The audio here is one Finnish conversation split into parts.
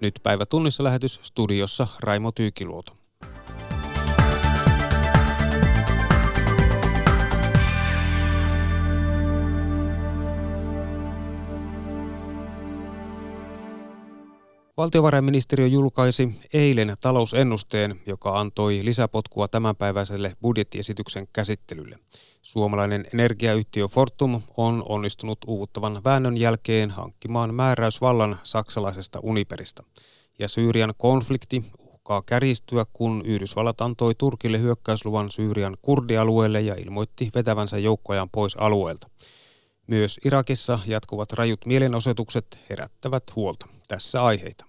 Nyt päivä tunnissa lähetys studiossa Raimo Tyykiluoto. Valtiovarainministeriö julkaisi eilen talousennusteen, joka antoi lisäpotkua tämänpäiväiselle budjettiesityksen käsittelylle. Suomalainen energiayhtiö Fortum on onnistunut uuvuttavan väännön jälkeen hankkimaan määräysvallan saksalaisesta Uniperista. Ja Syyrian konflikti uhkaa kärjistyä, kun Yhdysvallat antoi Turkille hyökkäysluvan Syyrian kurdialueelle ja ilmoitti vetävänsä joukkojaan pois alueelta. Myös Irakissa jatkuvat rajut mielenosoitukset herättävät huolta. Tässä aiheita.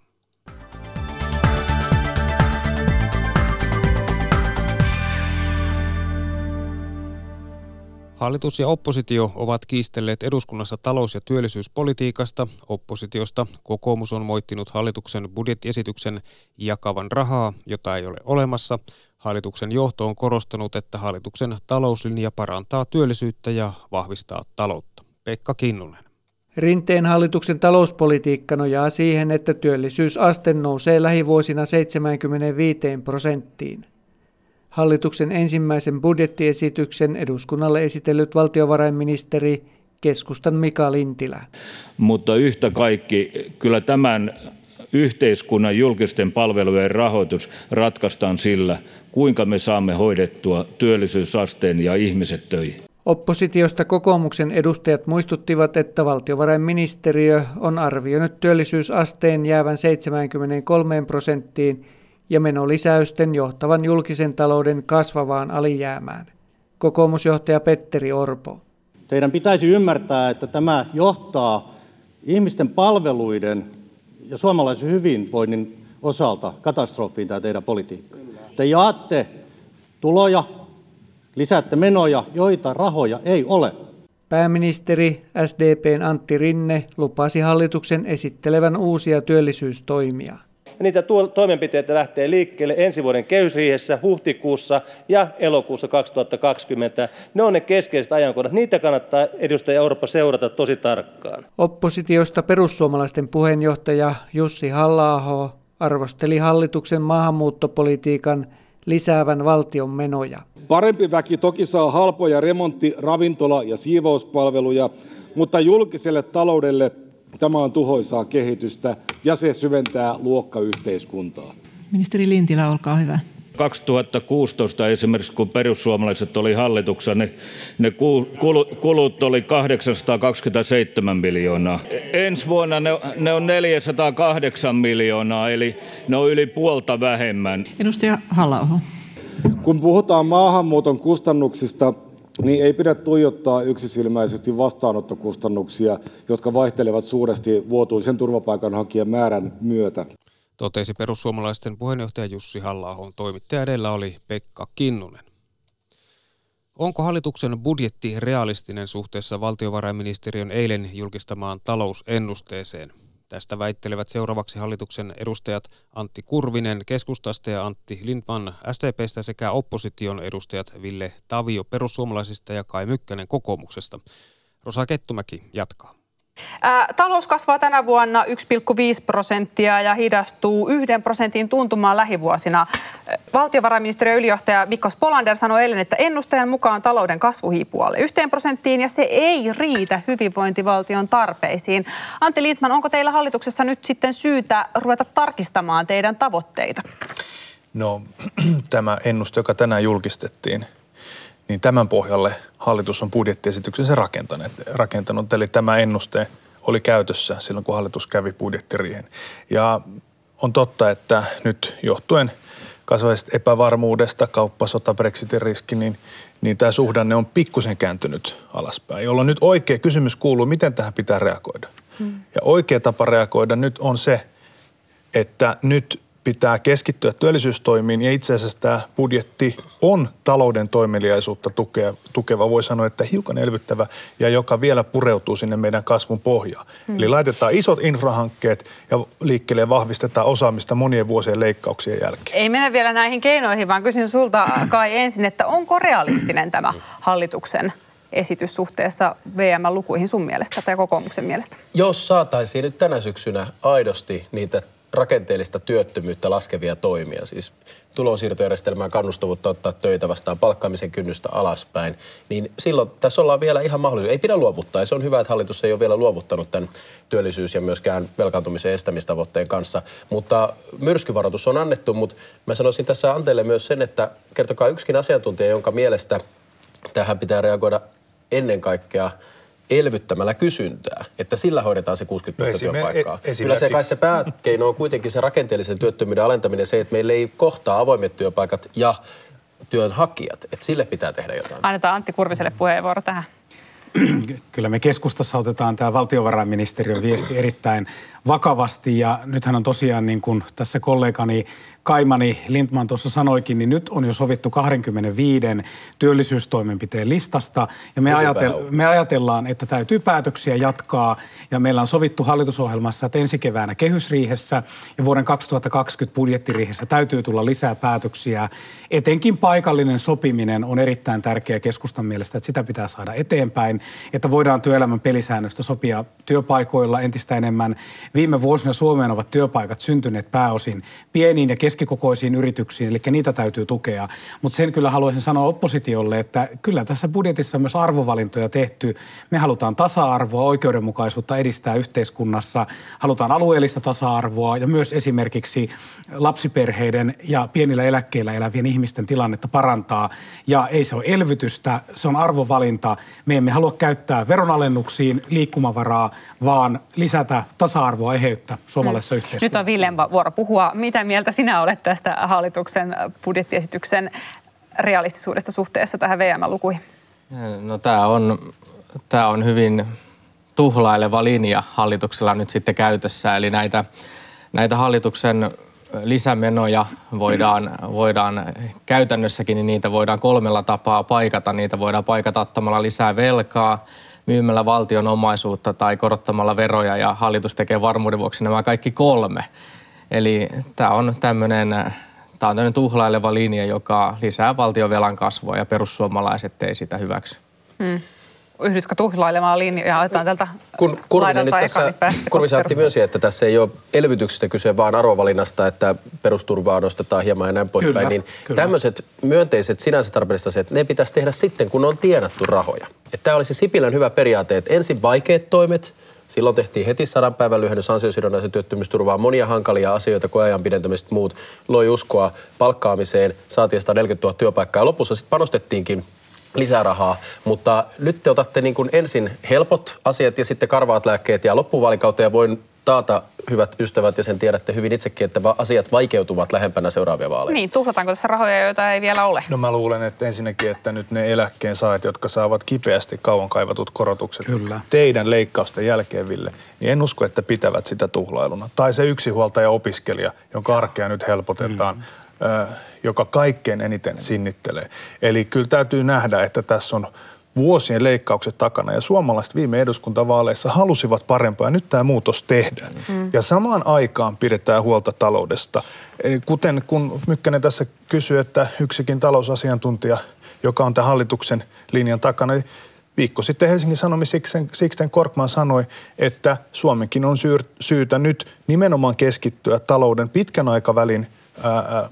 Hallitus ja oppositio ovat kiistelleet eduskunnassa talous- ja työllisyyspolitiikasta. Oppositiosta kokoomus on moittinut hallituksen budjettiesityksen jakavan rahaa, jota ei ole olemassa. Hallituksen johto on korostanut, että hallituksen talouslinja parantaa työllisyyttä ja vahvistaa taloutta. Pekka Kinnunen. Rinteen hallituksen talouspolitiikka nojaa siihen, että työllisyysaste nousee lähivuosina 75 prosenttiin. Hallituksen ensimmäisen budjettiesityksen eduskunnalle esitellyt valtiovarainministeri keskustan Mika Lintilä. Mutta yhtä kaikki, kyllä tämän yhteiskunnan julkisten palvelujen rahoitus ratkaistaan sillä, kuinka me saamme hoidettua työllisyysasteen ja ihmiset töihin. Oppositiosta kokoomuksen edustajat muistuttivat, että valtiovarainministeriö on arvioinut työllisyysasteen jäävän 73 prosenttiin ja menolisäysten johtavan julkisen talouden kasvavaan alijäämään. Kokoomusjohtaja Petteri Orpo. Teidän pitäisi ymmärtää, että tämä johtaa ihmisten palveluiden ja suomalaisen hyvinvoinnin osalta katastrofiin tämä teidän politiikka. Te jaatte tuloja, lisäätte menoja, joita rahoja ei ole. Pääministeri SDPn Antti Rinne lupasi hallituksen esittelevän uusia työllisyystoimia. Ja niitä toimenpiteitä lähtee liikkeelle ensi vuoden kehysriihessä huhtikuussa ja elokuussa 2020. Ne on ne keskeiset ajankohdat. Niitä kannattaa edustaja Eurooppa seurata tosi tarkkaan. Oppositiosta perussuomalaisten puheenjohtaja Jussi halla arvosteli hallituksen maahanmuuttopolitiikan lisäävän valtion menoja. Parempi väki toki saa halpoja remontti-, ravintola- ja siivouspalveluja, mutta julkiselle taloudelle Tämä on tuhoisaa kehitystä ja se syventää luokkayhteiskuntaa. Ministeri Lintilä, olkaa hyvä. 2016 esimerkiksi, kun perussuomalaiset oli hallituksessa, ne, ne kulut oli 827 miljoonaa. Ensi vuonna ne, ne on 408 miljoonaa, eli ne on yli puolta vähemmän. Kun puhutaan maahanmuuton kustannuksista, niin ei pidä tuijottaa yksisilmäisesti vastaanottokustannuksia, jotka vaihtelevat suuresti vuotuisen turvapaikanhakijan määrän myötä. Totesi perussuomalaisten puheenjohtaja Jussi halla Toimittaja edellä oli Pekka Kinnunen. Onko hallituksen budjetti realistinen suhteessa valtiovarainministeriön eilen julkistamaan talousennusteeseen? Tästä väittelevät seuraavaksi hallituksen edustajat Antti Kurvinen keskustasta ja Antti Lindman SDPstä sekä opposition edustajat Ville Tavio perussuomalaisista ja Kai Mykkänen kokoomuksesta. Rosa Kettumäki jatkaa. Talous kasvaa tänä vuonna 1,5 prosenttia ja hidastuu yhden prosentin tuntumaan lähivuosina. Valtiovarainministeriön ylijohtaja Mikko Spolander sanoi eilen, että ennustajan mukaan talouden kasvu hiipuu alle yhteen prosenttiin ja se ei riitä hyvinvointivaltion tarpeisiin. Antti Liitman, onko teillä hallituksessa nyt sitten syytä ruveta tarkistamaan teidän tavoitteita? No tämä ennuste, joka tänään julkistettiin, niin tämän pohjalle hallitus on budjettiesityksensä rakentanut. rakentanut. Eli tämä ennuste oli käytössä silloin, kun hallitus kävi budjettiriihen. Ja on totta, että nyt johtuen kasvaisesta epävarmuudesta, kauppasota, Brexitin riski, niin, niin tämä suhdanne on pikkusen kääntynyt alaspäin, jolloin nyt oikea kysymys kuuluu, miten tähän pitää reagoida. Hmm. Ja oikea tapa reagoida nyt on se, että nyt pitää keskittyä työllisyystoimiin ja itse asiassa tämä budjetti on talouden toimeliaisuutta tukeva, tukeva, voi sanoa, että hiukan elvyttävä ja joka vielä pureutuu sinne meidän kasvun pohjaan. Hmm. Eli laitetaan isot infrahankkeet ja liikkeelle vahvistetaan osaamista monien vuosien leikkauksien jälkeen. Ei mennä vielä näihin keinoihin, vaan kysyn sulta Kai ensin, että onko realistinen tämä hallituksen esitys suhteessa VM-lukuihin sun mielestä tai kokoomuksen mielestä? Jos saataisiin nyt tänä syksynä aidosti niitä rakenteellista työttömyyttä laskevia toimia, siis tulonsiirtojärjestelmään kannustavuutta ottaa töitä vastaan, palkkaamisen kynnystä alaspäin, niin silloin tässä ollaan vielä ihan mahdollisia. Ei pidä luovuttaa ja se on hyvä, että hallitus ei ole vielä luovuttanut tämän työllisyys- ja myöskään velkaantumisen estämistavoitteen kanssa. Mutta myrskyvaroitus on annettu, mutta mä sanoisin tässä Anteelle myös sen, että kertokaa yksikin asiantuntija, jonka mielestä tähän pitää reagoida ennen kaikkea – elvyttämällä kysyntää, että sillä hoidetaan se 60 000 no työpaikkaa. E- Kyllä se kai se pääkeino on kuitenkin se rakenteellisen työttömyyden alentaminen, se, että meillä ei kohtaa avoimet työpaikat ja työnhakijat, että sille pitää tehdä jotain. Annetaan Antti Kurviselle puheenvuoro tähän. Kyllä me keskustassa otetaan tämä valtiovarainministeriön viesti erittäin vakavasti ja nythän on tosiaan niin kuin tässä kollegani Kaimani Lindman tuossa sanoikin, niin nyt on jo sovittu 25 työllisyystoimenpiteen listasta. Ja me, ajatel, me ajatellaan, että täytyy päätöksiä jatkaa. Ja meillä on sovittu hallitusohjelmassa, että ensi keväänä kehysriihessä ja vuoden 2020 budjettiriihessä täytyy tulla lisää päätöksiä. Etenkin paikallinen sopiminen on erittäin tärkeä keskustan mielestä, että sitä pitää saada eteenpäin, että voidaan työelämän pelisäännöstä sopia työpaikoilla entistä enemmän. Viime vuosina Suomeen ovat työpaikat syntyneet pääosin pieniin ja keskikokoisiin yrityksiin, eli niitä täytyy tukea. Mutta sen kyllä haluaisin sanoa oppositiolle, että kyllä tässä budjetissa on myös arvovalintoja tehty. Me halutaan tasa-arvoa, oikeudenmukaisuutta edistää yhteiskunnassa, halutaan alueellista tasa-arvoa ja myös esimerkiksi lapsiperheiden ja pienillä eläkkeillä elävien ihmisten tilannetta parantaa. Ja ei se ole elvytystä, se on arvovalinta. Me emme halua käyttää veronalennuksiin liikkumavaraa, vaan lisätä tasa-arvoa eheyttä suomalaisessa hmm. yhteiskunnassa. Nyt on Villen vuoro puhua. Mitä mieltä sinä olet tästä hallituksen budjettiesityksen realistisuudesta suhteessa tähän VM-lukuihin? No tämä on, tämä on hyvin tuhlaileva linja hallituksella nyt sitten käytössä. Eli näitä, näitä hallituksen lisämenoja voidaan, voidaan käytännössäkin, niin niitä voidaan kolmella tapaa paikata. Niitä voidaan paikata ottamalla lisää velkaa, myymällä valtion omaisuutta tai korottamalla veroja ja hallitus tekee varmuuden vuoksi nämä kaikki kolme. Eli tämä on tämmöinen Tämä on tämmöinen tuhlaileva linja, joka lisää valtiovelan kasvua ja perussuomalaiset ei sitä hyväksy. Hmm. Yhdytkö tuhlailemaan linjaa? Otetaan tältä Kun Kurvinen nyt tässä, Kurvinen otti myös että tässä ei ole elvytyksestä kyse, vaan arvovalinnasta, että perusturvaa nostetaan hieman ja näin poispäin. Niin kyllä. tämmöiset myönteiset sinänsä tarpeelliset asiat, ne pitäisi tehdä sitten, kun on tienattu rahoja. Että tämä olisi Sipilän hyvä periaate, että ensin vaikeat toimet – Silloin tehtiin heti sadan päivän lyhennys ansiosidonnaisen työttömyysturvaa, monia hankalia asioita, koeajan pidentämiset muut, loi uskoa palkkaamiseen, saatiin 140 000 työpaikkaa. Lopussa sitten panostettiinkin lisärahaa, mutta nyt te otatte niin kuin ensin helpot asiat ja sitten karvaat lääkkeet ja loppuvaalikauteen voin taata, hyvät ystävät, ja sen tiedätte hyvin itsekin, että asiat vaikeutuvat lähempänä seuraavia vaaleja. Niin, tuhlataanko tässä rahoja, joita ei vielä ole? No mä luulen, että ensinnäkin, että nyt ne eläkkeen saajat, jotka saavat kipeästi kauan kaivatut korotukset Kyllä. teidän leikkausten jälkeen, Ville, niin en usko, että pitävät sitä tuhlailuna. Tai se yksinhuoltaja opiskelija, jonka arkea nyt helpotetaan. Mm joka kaikkein eniten sinnittelee. Eli kyllä täytyy nähdä, että tässä on vuosien leikkaukset takana ja suomalaiset viime eduskuntavaaleissa halusivat parempaa ja nyt tämä muutos tehdään. Mm. Ja samaan aikaan pidetään huolta taloudesta. Kuten kun Mykkänen tässä kysyi, että yksikin talousasiantuntija, joka on tämän hallituksen linjan takana, niin Viikko sitten Helsingin Sanomissa Sixten Korkman sanoi, että Suomenkin on syytä nyt nimenomaan keskittyä talouden pitkän aikavälin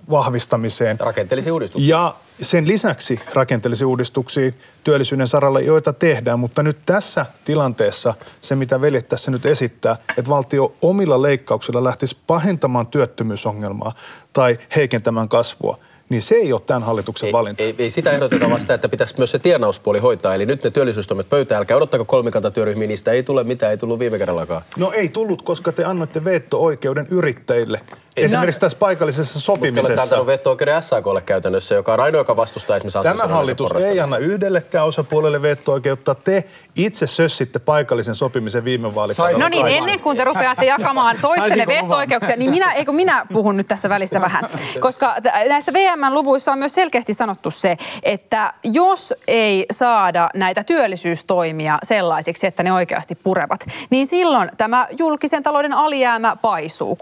vahvistamiseen. Rakenteellisiin uudistuksiin. Ja sen lisäksi rakenteellisiin uudistuksiin työllisyyden saralla, joita tehdään. Mutta nyt tässä tilanteessa se, mitä veljet tässä nyt esittää, että valtio omilla leikkauksilla lähtisi pahentamaan työttömyysongelmaa tai heikentämään kasvua, niin se ei ole tämän hallituksen ei, valinta. Ei, ei sitä ehdoteta vasta, että pitäisi myös se tienauspuoli hoitaa. Eli nyt ne työllisyystoimet pöytään. Älkää odottako kolmikantatyöryhmiä, niistä ei tule mitään, ei tullut viime kerrallakaan. No ei tullut, koska te annoitte veto-oikeuden yrittäjille. Esimerkiksi tässä paikallisessa sopimisessa. Mutta antanut veto-oikeuden SAKlle käytännössä, joka on ainoa, joka vastustaa esimerkiksi Tämä hallitus ei anna yhdellekään osapuolelle veto-oikeutta. Te itse sössitte paikallisen sopimisen viime vaalikaudella. No niin, ennen kuin te rupeatte jakamaan toistenne veto-oikeuksia, niin minä, eikö minä puhun nyt tässä välissä vähän. Koska näissä VM-luvuissa on myös selkeästi sanottu se, että jos ei saada näitä työllisyystoimia sellaisiksi, että ne oikeasti purevat, niin silloin tämä julkisen talouden alijäämä paisuu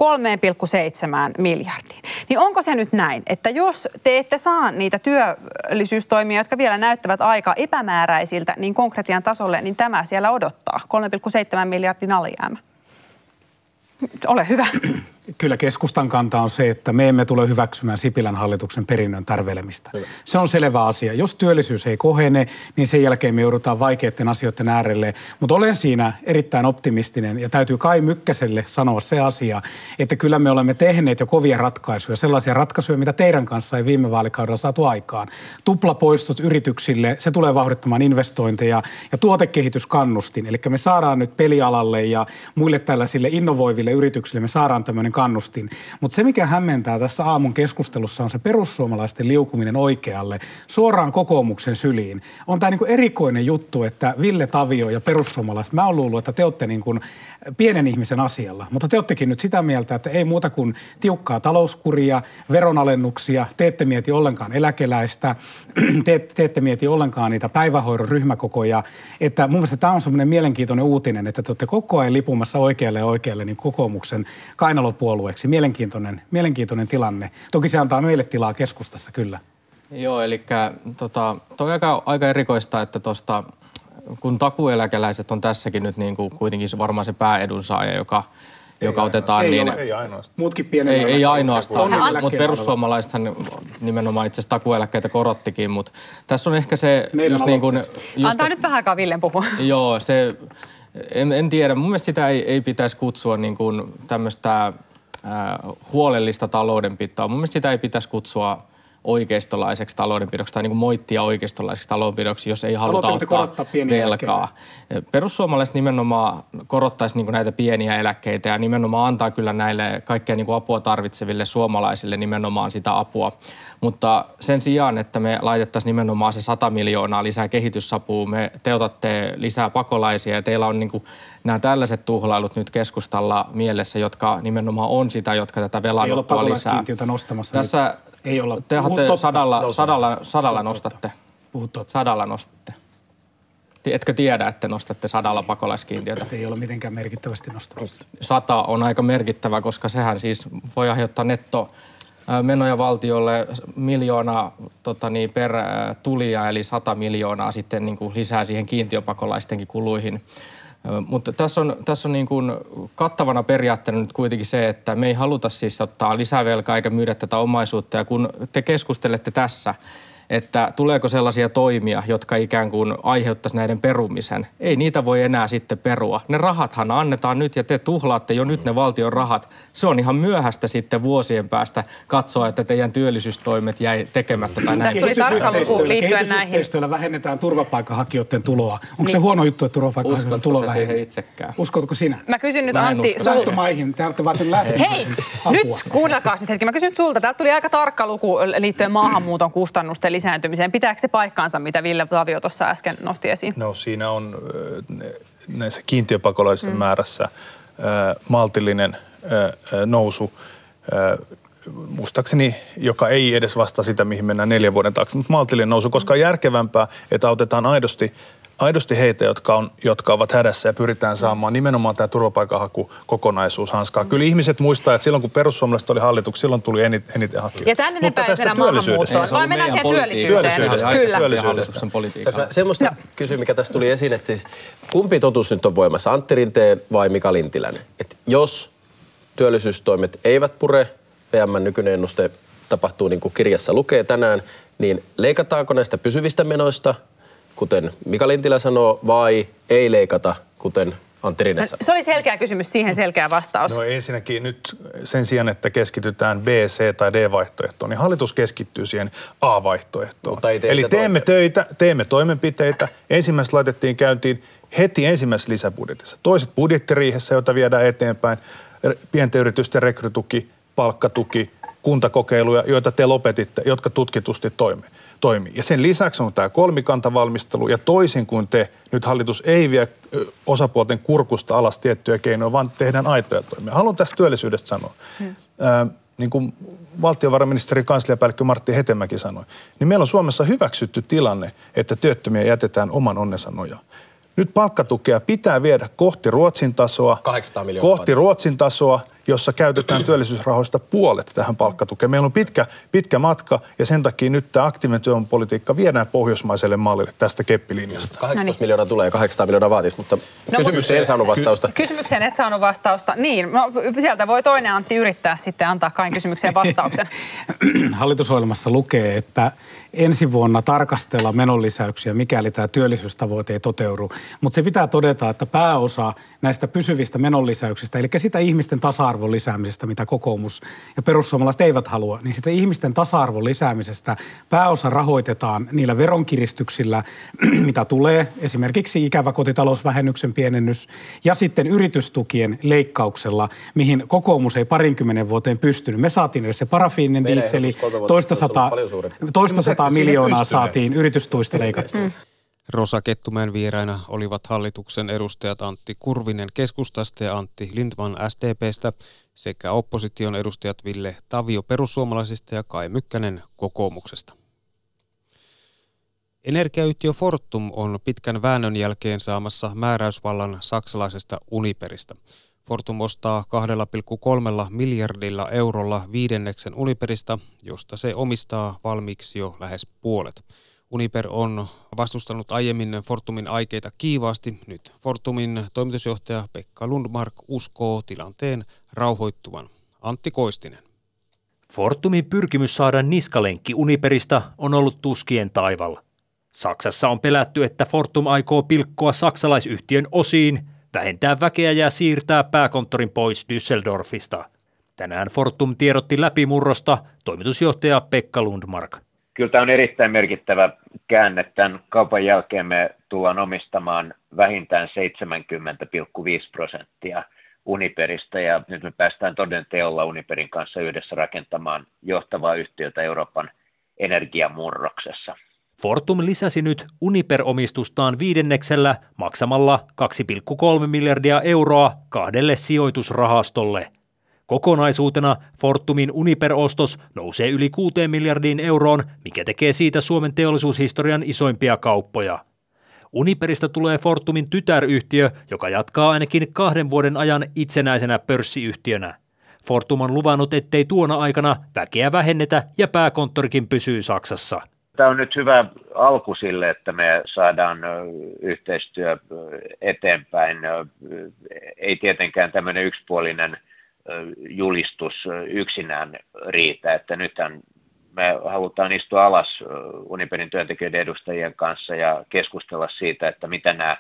3,7 miljardiin. Niin onko se nyt näin, että jos te ette saa niitä työllisyystoimia, jotka vielä näyttävät aika epämääräisiltä, niin konkretian tasolle, niin tämä siellä odottaa, 3,7 miljardin alijäämä? Ole hyvä. Kyllä keskustan kanta on se, että me emme tule hyväksymään Sipilän hallituksen perinnön tärvelemistä. Kyllä. Se on selvä asia. Jos työllisyys ei kohene, niin sen jälkeen me joudutaan vaikeiden asioiden äärelle. Mutta olen siinä erittäin optimistinen ja täytyy Kai Mykkäselle sanoa se asia, että kyllä me olemme tehneet jo kovia ratkaisuja, sellaisia ratkaisuja, mitä teidän kanssa ei viime vaalikaudella saatu aikaan. Tuplapoistot yrityksille, se tulee vauhdittamaan investointeja ja tuotekehityskannustin. Eli me saadaan nyt pelialalle ja muille tällaisille innovoiville yrityksille, me saadaan tämmöinen kannustin. Mutta se, mikä hämmentää tässä aamun keskustelussa, on se perussuomalaisten liukuminen oikealle suoraan kokoomuksen syliin. On tämä niinku erikoinen juttu, että Ville Tavio ja perussuomalaiset, mä oon luullut, että te olette niinku pienen ihmisen asialla. Mutta te ottekin nyt sitä mieltä, että ei muuta kuin tiukkaa talouskuria, veronalennuksia, te ette mieti ollenkaan eläkeläistä, te, te ette mieti ollenkaan niitä päivähoidon ryhmäkokoja. Että mun mielestä tämä on semmoinen mielenkiintoinen uutinen, että te olette koko ajan lipumassa oikealle ja oikealle niin kokoomuksen kainalopuolueeksi. Mielenkiintoinen, mielenkiintoinen tilanne. Toki se antaa meille tilaa keskustassa kyllä. Joo, eli tota, toi aika, aika erikoista, että tuosta kun takueläkeläiset on tässäkin nyt niin kuin kuitenkin varmaan se pääedunsaaja, joka ei joka otetaan, ei niin... Ole. Ei ainoastaan. Muutkin pienemmät. Ei, ei ainoastaan, mutta perussuomalaisethan nimenomaan itse asiassa takueläkkeitä korottikin, mutta tässä on ehkä se... Meidän just niin kuin, just, Antaa nyt vähän aikaa Villen puhua. Joo, se... En, en tiedä. Mun mielestä sitä ei, ei pitäisi kutsua niin kuin tämmöistä äh, huolellista taloudenpitoa. Mun mielestä sitä ei pitäisi kutsua oikeistolaiseksi taloudenpidoksi tai niin kuin moittia oikeistolaiseksi taloudenpidoksi, jos ei haluta ottaa velkaa. Eläkkeitä? Perussuomalaiset nimenomaan korottaisi niin kuin näitä pieniä eläkkeitä ja nimenomaan antaa kyllä näille kaikkea niin kuin apua tarvitseville suomalaisille nimenomaan sitä apua. Mutta sen sijaan, että me laitettaisiin nimenomaan se 100 miljoonaa lisää kehitysapua, me te otatte lisää pakolaisia ja teillä on niin kuin nämä tällaiset tuhlailut nyt keskustalla mielessä, jotka nimenomaan on sitä, jotka tätä velanottoa lisää. nostamassa Tässä ei olla. Te haluatte sadalla, sadalla, sadalla nostatte. Sadalla nostatte. Etkö tiedä, että nostatte sadalla pakolaiskiintiötä? Ei ole mitenkään merkittävästi nostamassa. Sata on aika merkittävä, koska sehän siis voi aiheuttaa netto menoja valtiolle miljoona tota niin, per tulija, eli 100 miljoonaa sitten niin kuin lisää siihen kiintiöpakolaistenkin kuluihin. Mutta tässä on, tässä on niin kuin kattavana periaatteena nyt kuitenkin se, että me ei haluta siis ottaa lisävelkaa eikä myydä tätä omaisuutta. Ja kun te keskustelette tässä, että tuleeko sellaisia toimia, jotka ikään kuin aiheuttaisi näiden perumisen. Ei niitä voi enää sitten perua. Ne rahathan annetaan nyt ja te tuhlaatte jo nyt ne valtion rahat. Se on ihan myöhäistä sitten vuosien päästä katsoa, että teidän työllisyystoimet jäi tekemättä tai näin. Tästä tuli tarkka luku liittyen näihin. vähennetään turvapaikanhakijoiden tuloa. Onko niin. se huono juttu, että turvapaikanhakijoiden tulo vähenee? siihen itsekään? Uskotko sinä? Mä kysyn nyt Antti... Lähtömaihin, te olette Hei, nyt kuunnelkaa nyt hetki. Mä kysyn sulta. Täältä tuli aika tarkka luku liittyen maahanmuuton kustannusten lisääntymiseen. Pitääkö se paikkaansa, mitä Ville Tavio tuossa äsken nosti esiin? No siinä on näissä kiintiöpakolaisten mm. määrässä maltillinen nousu muistaakseni, joka ei edes vastaa sitä, mihin mennään neljän vuoden taakse, mutta maltillinen nousu, koska on järkevämpää, että autetaan aidosti aidosti heitä, jotka, on, jotka ovat hädässä ja pyritään saamaan nimenomaan tämä turvapaikanhaku kokonaisuus hanskaa. Mm. Kyllä ihmiset muistaa, että silloin kun perussuomalaiset oli hallitus, silloin tuli eniten, eniten hakijoita. Ja tänne Mutta tästä työllisyydestä. Vai mennään siihen työllisyyteen. Työllisyydestä. Kyllä. työllisyydestä. Politiikkaa. Semmoista no. kysyä, mikä tässä tuli esiin, että siis kumpi totuus nyt on voimassa, Antti Rinteen vai Mika Lintilän? Että jos työllisyystoimet eivät pure, VM nykyinen ennuste tapahtuu niin kuin kirjassa lukee tänään, niin leikataanko näistä pysyvistä menoista – kuten Mika Lintilä sanoo, vai ei leikata, kuten Antti Rinne no, Se oli selkeä kysymys, siihen selkeä vastaus. No ensinnäkin nyt sen sijaan, että keskitytään B, C tai D-vaihtoehtoon, niin hallitus keskittyy siihen A-vaihtoehtoon. Eli teemme töitä, teemme toimenpiteitä. Ensimmäiset laitettiin käyntiin heti ensimmäisessä lisäbudjetissa. Toiset budjettiriihessä, jota viedään eteenpäin, pienten yritysten rekrytuki, palkkatuki, kuntakokeiluja, joita te lopetitte, jotka tutkitusti toimii toimii. Ja sen lisäksi on tämä kolmikantavalmistelu ja toisin kuin te, nyt hallitus ei vie osapuolten kurkusta alas tiettyjä keinoja, vaan tehdään aitoja toimia. Haluan tästä työllisyydestä sanoa. Hmm. Äh, niin kuin valtiovarainministeri kansliapäällikkö Martti Hetemäki sanoi, niin meillä on Suomessa hyväksytty tilanne, että työttömiä jätetään oman onnensa nojaan. Nyt palkkatukea pitää viedä kohti Ruotsin tasoa, kohti Ruotsin tasoa jossa käytetään työllisyysrahoista puolet tähän palkkatukeen. Meillä on pitkä, pitkä matka ja sen takia nyt tämä aktiivinen työvoimapolitiikka viedään pohjoismaiselle mallille tästä keppilinjasta. 18 miljoonaa tulee ja 800 miljoonaa vaatisi, mutta no, kysymykseen en saanut vastausta. Kysymykseen et saanut vastausta. Niin, no, sieltä voi toinen Antti yrittää sitten antaa kain kysymykseen vastauksen. Hallitusohjelmassa lukee, että ensi vuonna tarkastella menonlisäyksiä, mikäli tämä työllisyystavoite ei toteudu. Mutta se pitää todeta, että pääosa näistä pysyvistä menonlisäyksistä, eli sitä ihmisten tasa-arvon lisäämisestä, mitä kokoomus ja perussuomalaiset eivät halua, niin sitä ihmisten tasa-arvon lisäämisestä pääosa rahoitetaan niillä veronkiristyksillä, mitä tulee, esimerkiksi ikävä kotitalousvähennyksen pienennys ja sitten yritystukien leikkauksella, mihin kokoomus ei parinkymmenen vuoteen pystynyt. Me saatiin edes se parafiininen diisseli, toista sataa, toista sataa miljoonaa saatiin yritystuista leikattua. Mm. Rosa Kettumäen vieraina olivat hallituksen edustajat Antti Kurvinen keskustasta ja Antti Lindman SDPstä sekä opposition edustajat Ville Tavio perussuomalaisista ja Kai Mykkänen kokoomuksesta. Energiayhtiö Fortum on pitkän väännön jälkeen saamassa määräysvallan saksalaisesta Uniperistä. Fortum ostaa 2,3 miljardilla eurolla viidenneksen Uniperista, josta se omistaa valmiiksi jo lähes puolet. Uniper on vastustanut aiemmin Fortumin aikeita kiivaasti. Nyt Fortumin toimitusjohtaja Pekka Lundmark uskoo tilanteen rauhoittuvan. Antti Koistinen. Fortumin pyrkimys saada niskalenkki Uniperista on ollut tuskien taivalla. Saksassa on pelätty, että Fortum aikoo pilkkoa saksalaisyhtiön osiin, vähentää väkeä ja siirtää pääkonttorin pois Düsseldorfista. Tänään Fortum tiedotti läpimurrosta toimitusjohtaja Pekka Lundmark kyllä tämä on erittäin merkittävä käänne. Tämän kaupan jälkeen me tullaan omistamaan vähintään 70,5 prosenttia Uniperistä ja nyt me päästään toden teolla Uniperin kanssa yhdessä rakentamaan johtavaa yhtiötä Euroopan energiamurroksessa. Fortum lisäsi nyt Uniper-omistustaan viidenneksellä maksamalla 2,3 miljardia euroa kahdelle sijoitusrahastolle – Kokonaisuutena Fortumin Uniper-ostos nousee yli 6 miljardiin euroon, mikä tekee siitä Suomen teollisuushistorian isoimpia kauppoja. Uniperistä tulee Fortumin tytäryhtiö, joka jatkaa ainakin kahden vuoden ajan itsenäisenä pörssiyhtiönä. Fortum on luvannut, ettei tuona aikana väkeä vähennetä ja pääkonttorikin pysyy Saksassa. Tämä on nyt hyvä alku sille, että me saadaan yhteistyö eteenpäin. Ei tietenkään tämmöinen yksipuolinen julistus yksinään riitä, että nythän me halutaan istua alas Uniperin työntekijöiden edustajien kanssa ja keskustella siitä, että mitä nämä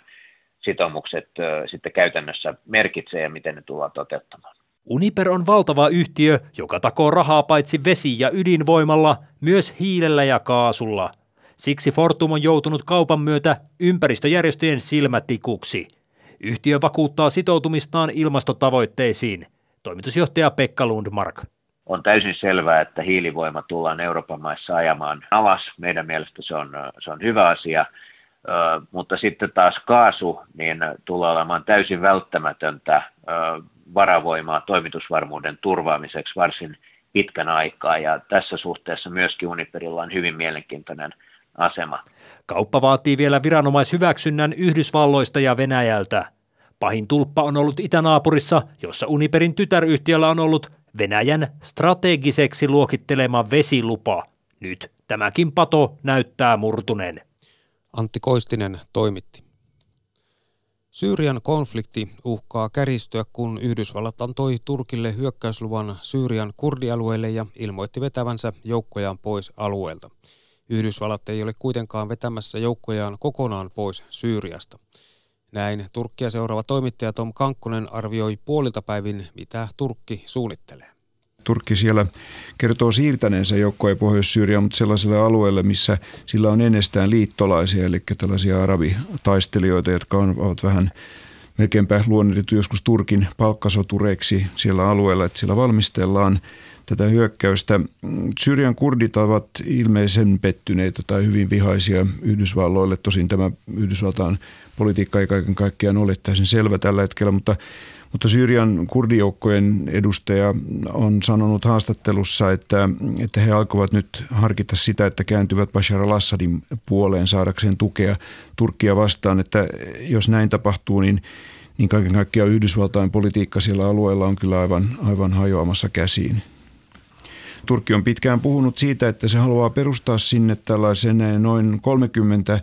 sitoumukset sitten käytännössä merkitsee ja miten ne tullaan toteuttamaan. Uniper on valtava yhtiö, joka takoo rahaa paitsi vesi- ja ydinvoimalla, myös hiilellä ja kaasulla. Siksi Fortum on joutunut kaupan myötä ympäristöjärjestöjen silmätikuksi. Yhtiö vakuuttaa sitoutumistaan ilmastotavoitteisiin – Toimitusjohtaja Pekka Lundmark. On täysin selvää, että hiilivoima tullaan Euroopan maissa ajamaan alas. Meidän mielestä se on, se on hyvä asia, mutta sitten taas kaasu niin tulee olemaan täysin välttämätöntä varavoimaa toimitusvarmuuden turvaamiseksi varsin pitkän aikaa ja tässä suhteessa myöskin Uniperilla on hyvin mielenkiintoinen asema. Kauppa vaatii vielä viranomaishyväksynnän Yhdysvalloista ja Venäjältä. Pahin tulppa on ollut itänaapurissa, jossa Uniperin tytäryhtiöllä on ollut Venäjän strategiseksi luokittelema vesilupa. Nyt tämäkin pato näyttää murtuneen. Antti Koistinen toimitti. Syyrian konflikti uhkaa käristyä, kun Yhdysvallat antoi Turkille hyökkäysluvan Syyrian kurdialueelle ja ilmoitti vetävänsä joukkojaan pois alueelta. Yhdysvallat ei ole kuitenkaan vetämässä joukkojaan kokonaan pois Syyriasta. Näin Turkkia seuraava toimittaja Tom Kankkonen arvioi puolilta päivin, mitä Turkki suunnittelee. Turkki siellä kertoo siirtäneensä joukkoja Pohjois-Syyriaan, mutta sellaiselle alueelle, missä sillä on ennestään liittolaisia, eli tällaisia arabitaistelijoita, jotka ovat vähän melkeinpä luonnettu joskus Turkin palkkasotureiksi siellä alueella, että siellä valmistellaan tätä hyökkäystä. Syyrian kurdit ovat ilmeisen pettyneitä tai hyvin vihaisia Yhdysvalloille. Tosin tämä Yhdysvaltain politiikka ei kaiken kaikkiaan ole täysin selvä tällä hetkellä, mutta mutta Syyrian kurdijoukkojen edustaja on sanonut haastattelussa, että, että he alkoivat nyt harkita sitä, että kääntyvät Bashar al-Assadin puoleen saadakseen tukea Turkkia vastaan. Että jos näin tapahtuu, niin niin kaiken kaikkiaan Yhdysvaltain politiikka siellä alueella on kyllä aivan, aivan hajoamassa käsiin. Turkki on pitkään puhunut siitä, että se haluaa perustaa sinne tällaisen noin 30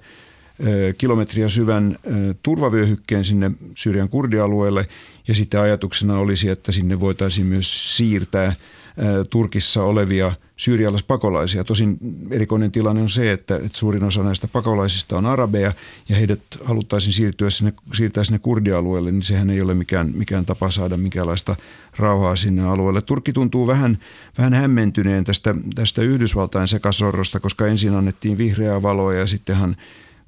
kilometriä syvän turvavyöhykkeen sinne Syyrian kurdialueelle ja sitten ajatuksena olisi, että sinne voitaisiin myös siirtää Turkissa olevia syyrialaispakolaisia. Tosin erikoinen tilanne on se, että, suurin osa näistä pakolaisista on arabeja ja heidät haluttaisiin siirtyä sinne, siirtää sinne kurdialueelle, niin sehän ei ole mikään, mikään tapa saada minkäänlaista rauhaa sinne alueelle. Turkki tuntuu vähän, vähän hämmentyneen tästä, tästä Yhdysvaltain sekasorrosta, koska ensin annettiin vihreää valoa ja sittenhän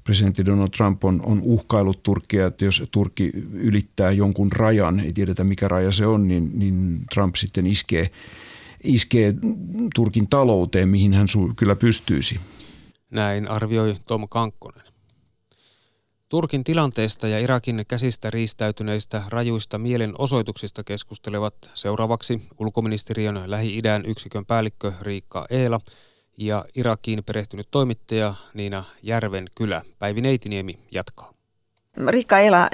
presidentti Donald Trump on, on uhkailut Turkkia, että jos Turkki ylittää jonkun rajan, ei tiedetä mikä raja se on, niin, niin Trump sitten iskee, iskee Turkin talouteen, mihin hän su- kyllä pystyisi. Näin arvioi Tom Kankkonen. Turkin tilanteesta ja Irakin käsistä riistäytyneistä rajuista mielenosoituksista keskustelevat seuraavaksi ulkoministeriön Lähi-idän yksikön päällikkö Riikka Eela – ja Irakiin perehtynyt toimittaja Niina Järvenkylä. Päivi Neitiniemi jatkaa. Rikka Ela,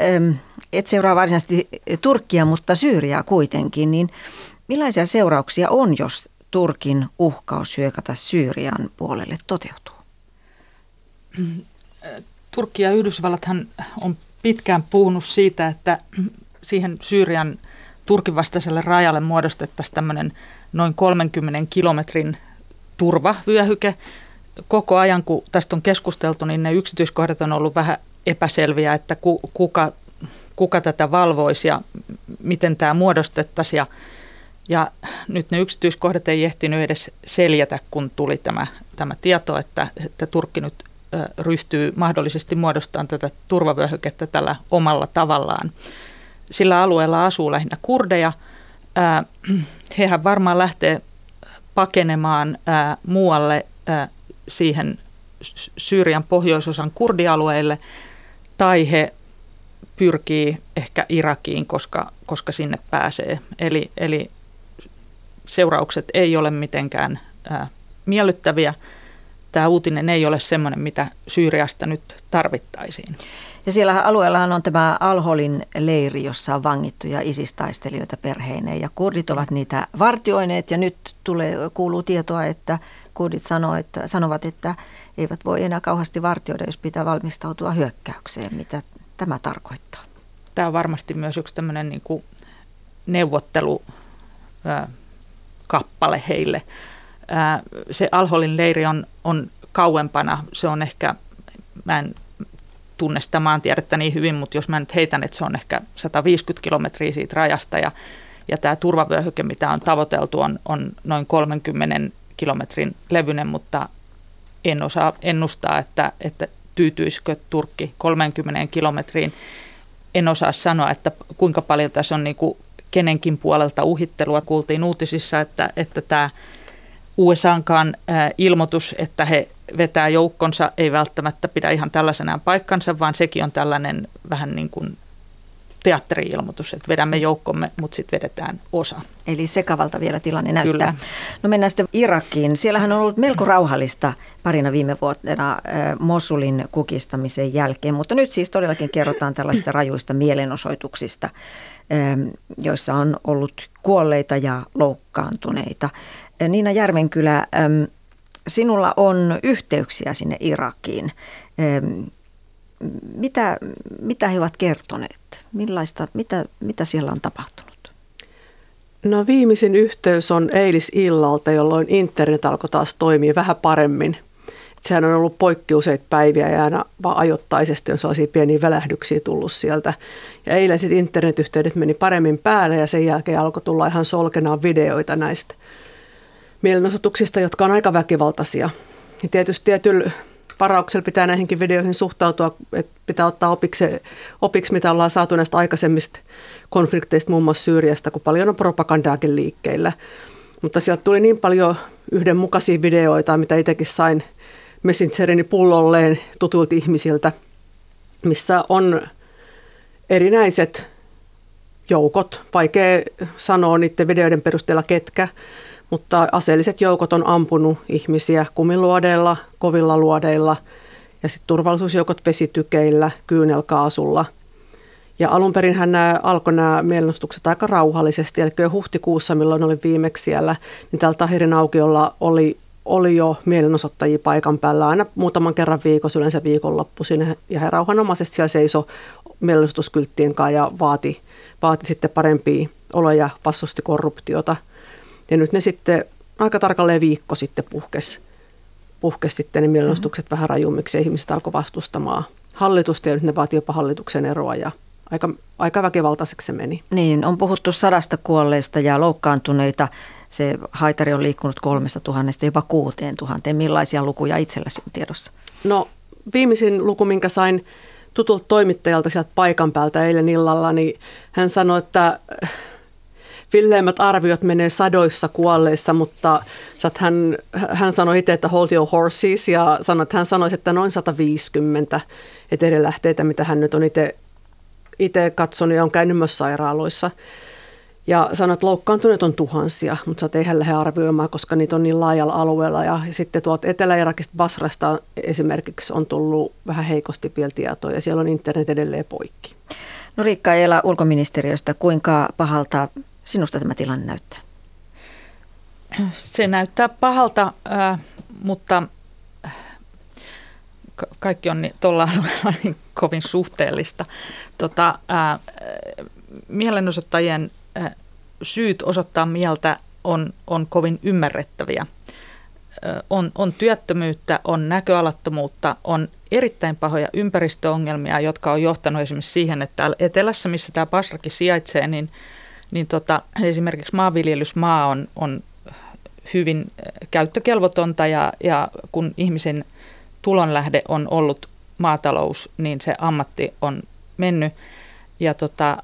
et seuraa varsinaisesti Turkkia, mutta Syyriaa kuitenkin, niin millaisia seurauksia on, jos Turkin uhkaus hyökätä Syyrian puolelle toteutuu? Turkki ja Yhdysvallathan on pitkään puhunut siitä, että siihen Syyrian Turkin vastaiselle rajalle muodostettaisiin tämmöinen noin 30 kilometrin turvavyöhyke. Koko ajan, kun tästä on keskusteltu, niin ne yksityiskohdat on ollut vähän epäselviä, että kuka, kuka tätä valvoisi ja miten tämä muodostettaisiin. Ja, ja nyt ne yksityiskohdat ei ehtinyt edes seljätä, kun tuli tämä, tämä tieto, että, että Turkki nyt ryhtyy mahdollisesti muodostamaan tätä turvavyöhykettä tällä omalla tavallaan. Sillä alueella asuu lähinnä kurdeja. Hehän varmaan lähtee pakenemaan ää, muualle ää, siihen Syyrian pohjoisosan kurdialueelle, tai he pyrkii ehkä Irakiin, koska, koska sinne pääsee. Eli, eli seuraukset ei ole mitenkään ää, miellyttäviä. Tämä uutinen ei ole sellainen, mitä Syyriasta nyt tarvittaisiin. Ja siellä alueellahan on tämä Alholin leiri, jossa on vangittuja isistaistelijoita perheineen ja kurdit ovat niitä vartioineet ja nyt tulee, kuuluu tietoa, että kurdit sanoo, että, sanovat, että eivät voi enää kauheasti vartioida, jos pitää valmistautua hyökkäykseen. Mitä tämä tarkoittaa? Tämä on varmasti myös yksi tämmöinen niin kuin neuvottelukappale heille. Se Alholin leiri on, on kauempana, se on ehkä, mä en tunne sitä maantiedettä niin hyvin, mutta jos mä nyt heitän, että se on ehkä 150 kilometriä siitä rajasta ja, ja tämä turvavyöhyke, mitä on tavoiteltu, on, on noin 30 kilometrin levyinen, mutta en osaa ennustaa, että, että tyytyisikö Turkki 30 kilometriin. En osaa sanoa, että kuinka paljon tässä on niin kuin kenenkin puolelta uhittelua. Kuultiin uutisissa, että, että tämä USAnkaan ilmoitus, että he vetää joukkonsa, ei välttämättä pidä ihan tällaisenään paikkansa, vaan sekin on tällainen vähän niin kuin teatteri-ilmoitus, että vedämme joukkomme, mutta sitten vedetään osa. Eli sekavalta vielä tilanne näyttää. Kyllä. No mennään sitten Irakiin. Siellähän on ollut melko rauhallista parina viime vuotena Mosulin kukistamisen jälkeen, mutta nyt siis todellakin kerrotaan tällaista rajuista mielenosoituksista, joissa on ollut kuolleita ja loukkaantuneita. Niina Järvenkylä, sinulla on yhteyksiä sinne Irakiin. Mitä, mitä he ovat kertoneet? Millaista, mitä, mitä siellä on tapahtunut? No viimeisin yhteys on eilisillalta, jolloin internet alkoi taas toimia vähän paremmin. Sehän on ollut poikki useita päiviä ja aina vaan ajoittaisesti on sellaisia pieniä välähdyksiä tullut sieltä. Ja eilen sitten internetyhteydet meni paremmin päälle ja sen jälkeen alkoi tulla ihan solkenaan videoita näistä mielenosoituksista, jotka on aika väkivaltaisia. Ja tietysti tietyllä varauksella pitää näihinkin videoihin suhtautua, että pitää ottaa opiksi, opiksi, mitä ollaan saatu näistä aikaisemmista konflikteista, muun muassa Syyriasta, kun paljon on propagandaakin liikkeillä. Mutta sieltä tuli niin paljon yhdenmukaisia videoita, mitä itsekin sain Messengerini pullolleen tutulta ihmisiltä, missä on erinäiset joukot. Vaikea sanoa niiden videoiden perusteella ketkä, mutta aseelliset joukot on ampunut ihmisiä kumiluodeilla, kovilla luodeilla ja sitten turvallisuusjoukot vesitykeillä, kyynelkaasulla. Ja alun perin hän alkoi nämä mielenosoitukset aika rauhallisesti, eli jo huhtikuussa, milloin oli viimeksi siellä, niin täällä Tahirin aukiolla oli, oli jo mielenosoittajia paikan päällä aina muutaman kerran viikossa, yleensä viikonloppuisin, ja he rauhanomaisesti siellä seisoi mielenosoituskylttien kanssa ja vaati, vaati sitten parempia oloja, vastusti korruptiota. Ja nyt ne sitten aika tarkalleen viikko sitten puhkesi puhkesi sitten ne mielenosoitukset mm-hmm. vähän rajummiksi ja ihmiset alkoi vastustamaan hallitusta ja nyt ne vaati jopa hallituksen eroa ja aika, aika väkivaltaiseksi se meni. Niin, on puhuttu sadasta kuolleista ja loukkaantuneita. Se haitari on liikkunut kolmesta tuhannesta jopa kuuteen tuhanteen. Millaisia lukuja itselläsi on tiedossa? No viimeisin luku, minkä sain tutulta toimittajalta sieltä paikan päältä eilen illalla, niin hän sanoi, että villeimmät arviot menee sadoissa kuolleissa, mutta hän, hän sanoi itse, että hold your horses ja sanoi, että hän sanoi, että noin 150 etelähteitä, mitä hän nyt on itse, katsonut ja on käynyt myös sairaaloissa. Ja sanoi, että loukkaantuneet on tuhansia, mutta sä ei hän lähde arvioimaan, koska niitä on niin laajalla alueella. Ja sitten tuolta Etelä-Irakista Basrasta esimerkiksi on tullut vähän heikosti vielä tietoa ja siellä on internet edelleen poikki. No Riikka Eela ulkoministeriöstä, kuinka pahalta sinusta tämä tilanne näyttää? Se näyttää pahalta, äh, mutta kaikki on niin, tuolla alueella niin kovin suhteellista. Tota, äh, mielenosoittajien äh, syyt osoittaa mieltä on, on kovin ymmärrettäviä. On, on työttömyyttä, on näköalattomuutta, on erittäin pahoja ympäristöongelmia, jotka on johtanut esimerkiksi siihen, että etelässä, missä tämä Basrakin sijaitsee, niin niin tota, esimerkiksi maanviljelysmaa on, on hyvin äh, käyttökelvotonta ja, ja kun ihmisen tulonlähde on ollut maatalous, niin se ammatti on mennyt. Ja tota,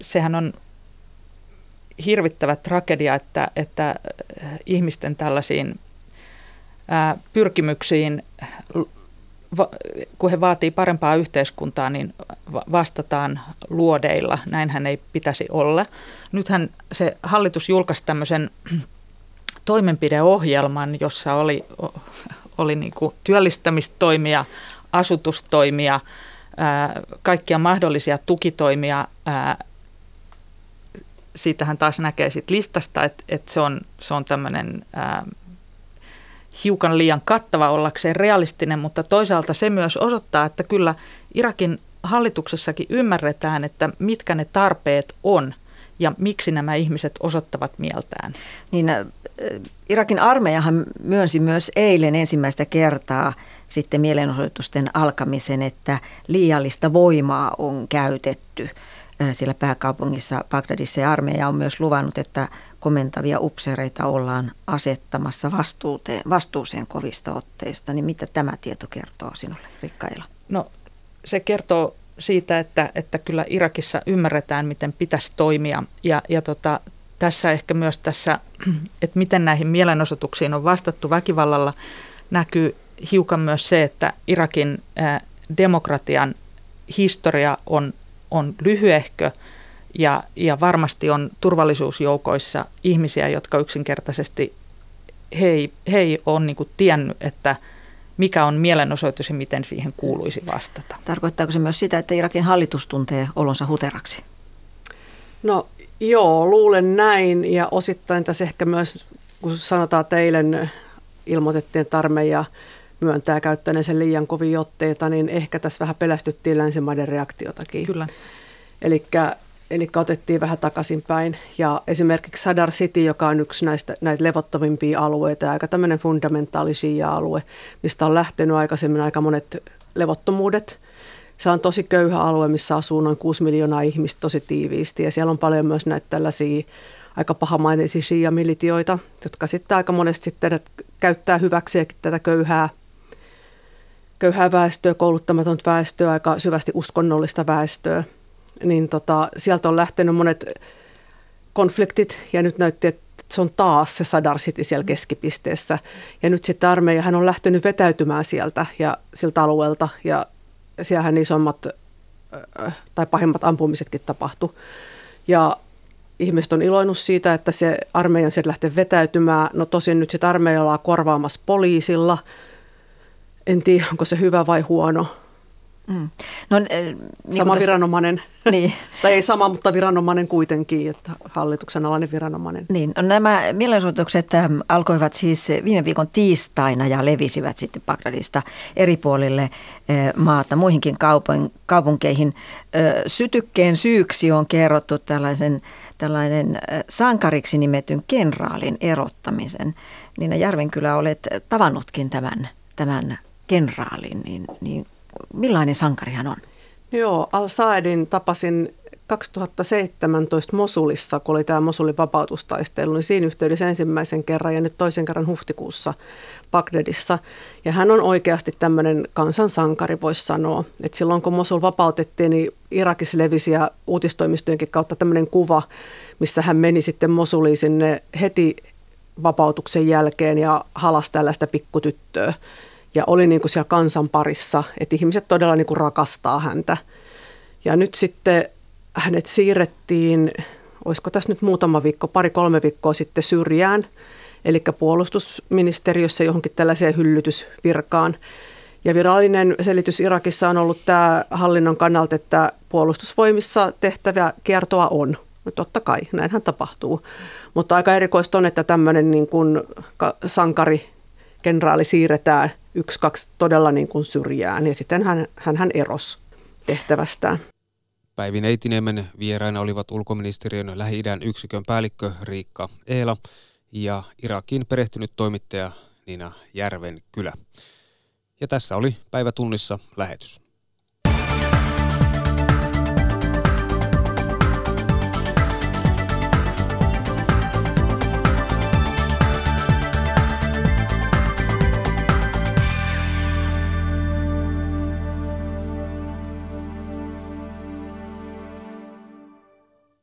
sehän on hirvittävä tragedia, että, että äh, ihmisten tällaisiin ää, äh, pyrkimyksiin kun he vaatii parempaa yhteiskuntaa, niin vastataan luodeilla. Näinhän ei pitäisi olla. Nythän se hallitus julkaisi tämmöisen toimenpideohjelman, jossa oli, oli niin kuin työllistämistoimia, asutustoimia, kaikkia mahdollisia tukitoimia. Siitähän taas näkee sit listasta, että, että se on, se on tämmöinen hiukan liian kattava ollakseen realistinen, mutta toisaalta se myös osoittaa, että kyllä Irakin hallituksessakin ymmärretään, että mitkä ne tarpeet on ja miksi nämä ihmiset osoittavat mieltään. Niin, äh, Irakin armeijahan myönsi myös eilen ensimmäistä kertaa sitten mielenosoitusten alkamisen, että liiallista voimaa on käytetty siellä pääkaupungissa Bagdadissa ja armeija on myös luvannut, että komentavia upseereita ollaan asettamassa vastuuteen, vastuuseen kovista otteista, niin mitä tämä tieto kertoo sinulle, Rikkaila? No se kertoo siitä, että, että kyllä Irakissa ymmärretään, miten pitäisi toimia ja, ja tota, tässä ehkä myös tässä, että miten näihin mielenosoituksiin on vastattu väkivallalla, näkyy hiukan myös se, että Irakin demokratian historia on, on lyhyehkö – ja, ja varmasti on turvallisuusjoukoissa ihmisiä, jotka yksinkertaisesti he ei, he ei ole niin kuin tiennyt, että mikä on mielenosoitus ja miten siihen kuuluisi vastata. Tarkoittaako se myös sitä, että Irakin hallitus tuntee olonsa huteraksi? No joo, luulen näin ja osittain tässä ehkä myös, kun sanotaan, että eilen ilmoitettiin, että armeija myöntää käyttäneensä liian kovin otteita, niin ehkä tässä vähän pelästyttiin länsimaiden reaktiotakin. Kyllä. Eli eli otettiin vähän takaisinpäin. Ja esimerkiksi Sadar City, joka on yksi näistä näitä levottomimpia alueita, aika tämmöinen fundamentaalisia alue, mistä on lähtenyt aikaisemmin aika monet levottomuudet. Se on tosi köyhä alue, missä asuu noin 6 miljoonaa ihmistä tosi tiiviisti ja siellä on paljon myös näitä tällaisia aika pahamaineisia shia-militioita, jotka sitten aika monesti sitten käyttää hyväksi tätä köyhää, köyhää väestöä, kouluttamatonta väestöä, aika syvästi uskonnollista väestöä – niin tota, sieltä on lähtenyt monet konfliktit ja nyt näytti, että se on taas se Sadar City siellä keskipisteessä. Ja nyt sitten armeija, hän on lähtenyt vetäytymään sieltä ja siltä alueelta ja siellähän isommat tai pahimmat ampumisetkin tapahtu. Ja ihmiset on iloinut siitä, että se armeija on sieltä lähtenyt vetäytymään. No tosin nyt sitten armeija ollaan korvaamassa poliisilla. En tiedä, onko se hyvä vai huono Mm. No, niin sama tässä, viranomainen. Niin. tai ei sama, mutta viranomainen kuitenkin, että hallituksen alainen viranomainen. Niin. No, nämä mielenosoitukset alkoivat siis viime viikon tiistaina ja levisivät sitten Bagdadista eri puolille äh, maata, muihinkin kaupun, kaupunkeihin. Sytykkeen syyksi on kerrottu tällaisen, tällainen sankariksi nimetyn kenraalin erottamisen. Niina Järvenkylä olet tavannutkin tämän, tämän kenraalin, niin, niin millainen sankari hän on? Joo, Al-Saedin tapasin 2017 Mosulissa, kun oli tämä Mosulin vapautustaistelu, niin siinä yhteydessä ensimmäisen kerran ja nyt toisen kerran huhtikuussa Bagdadissa. Ja hän on oikeasti tämmöinen kansansankari, voisi sanoa. Et silloin kun Mosul vapautettiin, niin Irakissa levisi ja uutistoimistojenkin kautta tämmöinen kuva, missä hän meni sitten Mosuliin sinne heti vapautuksen jälkeen ja halasi tällaista pikkutyttöä ja oli niin kuin siellä kansan parissa, että ihmiset todella niin kuin rakastaa häntä. Ja nyt sitten hänet siirrettiin, olisiko tässä nyt muutama viikko, pari-kolme viikkoa sitten syrjään, eli puolustusministeriössä johonkin tällaiseen hyllytysvirkaan. Ja virallinen selitys Irakissa on ollut tämä hallinnon kannalta, että puolustusvoimissa tehtävä kiertoa on. No totta kai, näinhän tapahtuu. Mutta aika erikoista on, että tämmöinen niin kuin sankari, kenraali siirretään – yksi, kaksi todella niin kuin syrjään ja sitten hän, hän, hän erosi tehtävästään. Päivin Eitiniemen vieraina olivat ulkoministeriön Lähi-idän yksikön päällikkö Riikka Eela ja Irakin perehtynyt toimittaja Nina Järven kylä. Ja tässä oli päivä tunnissa lähetys.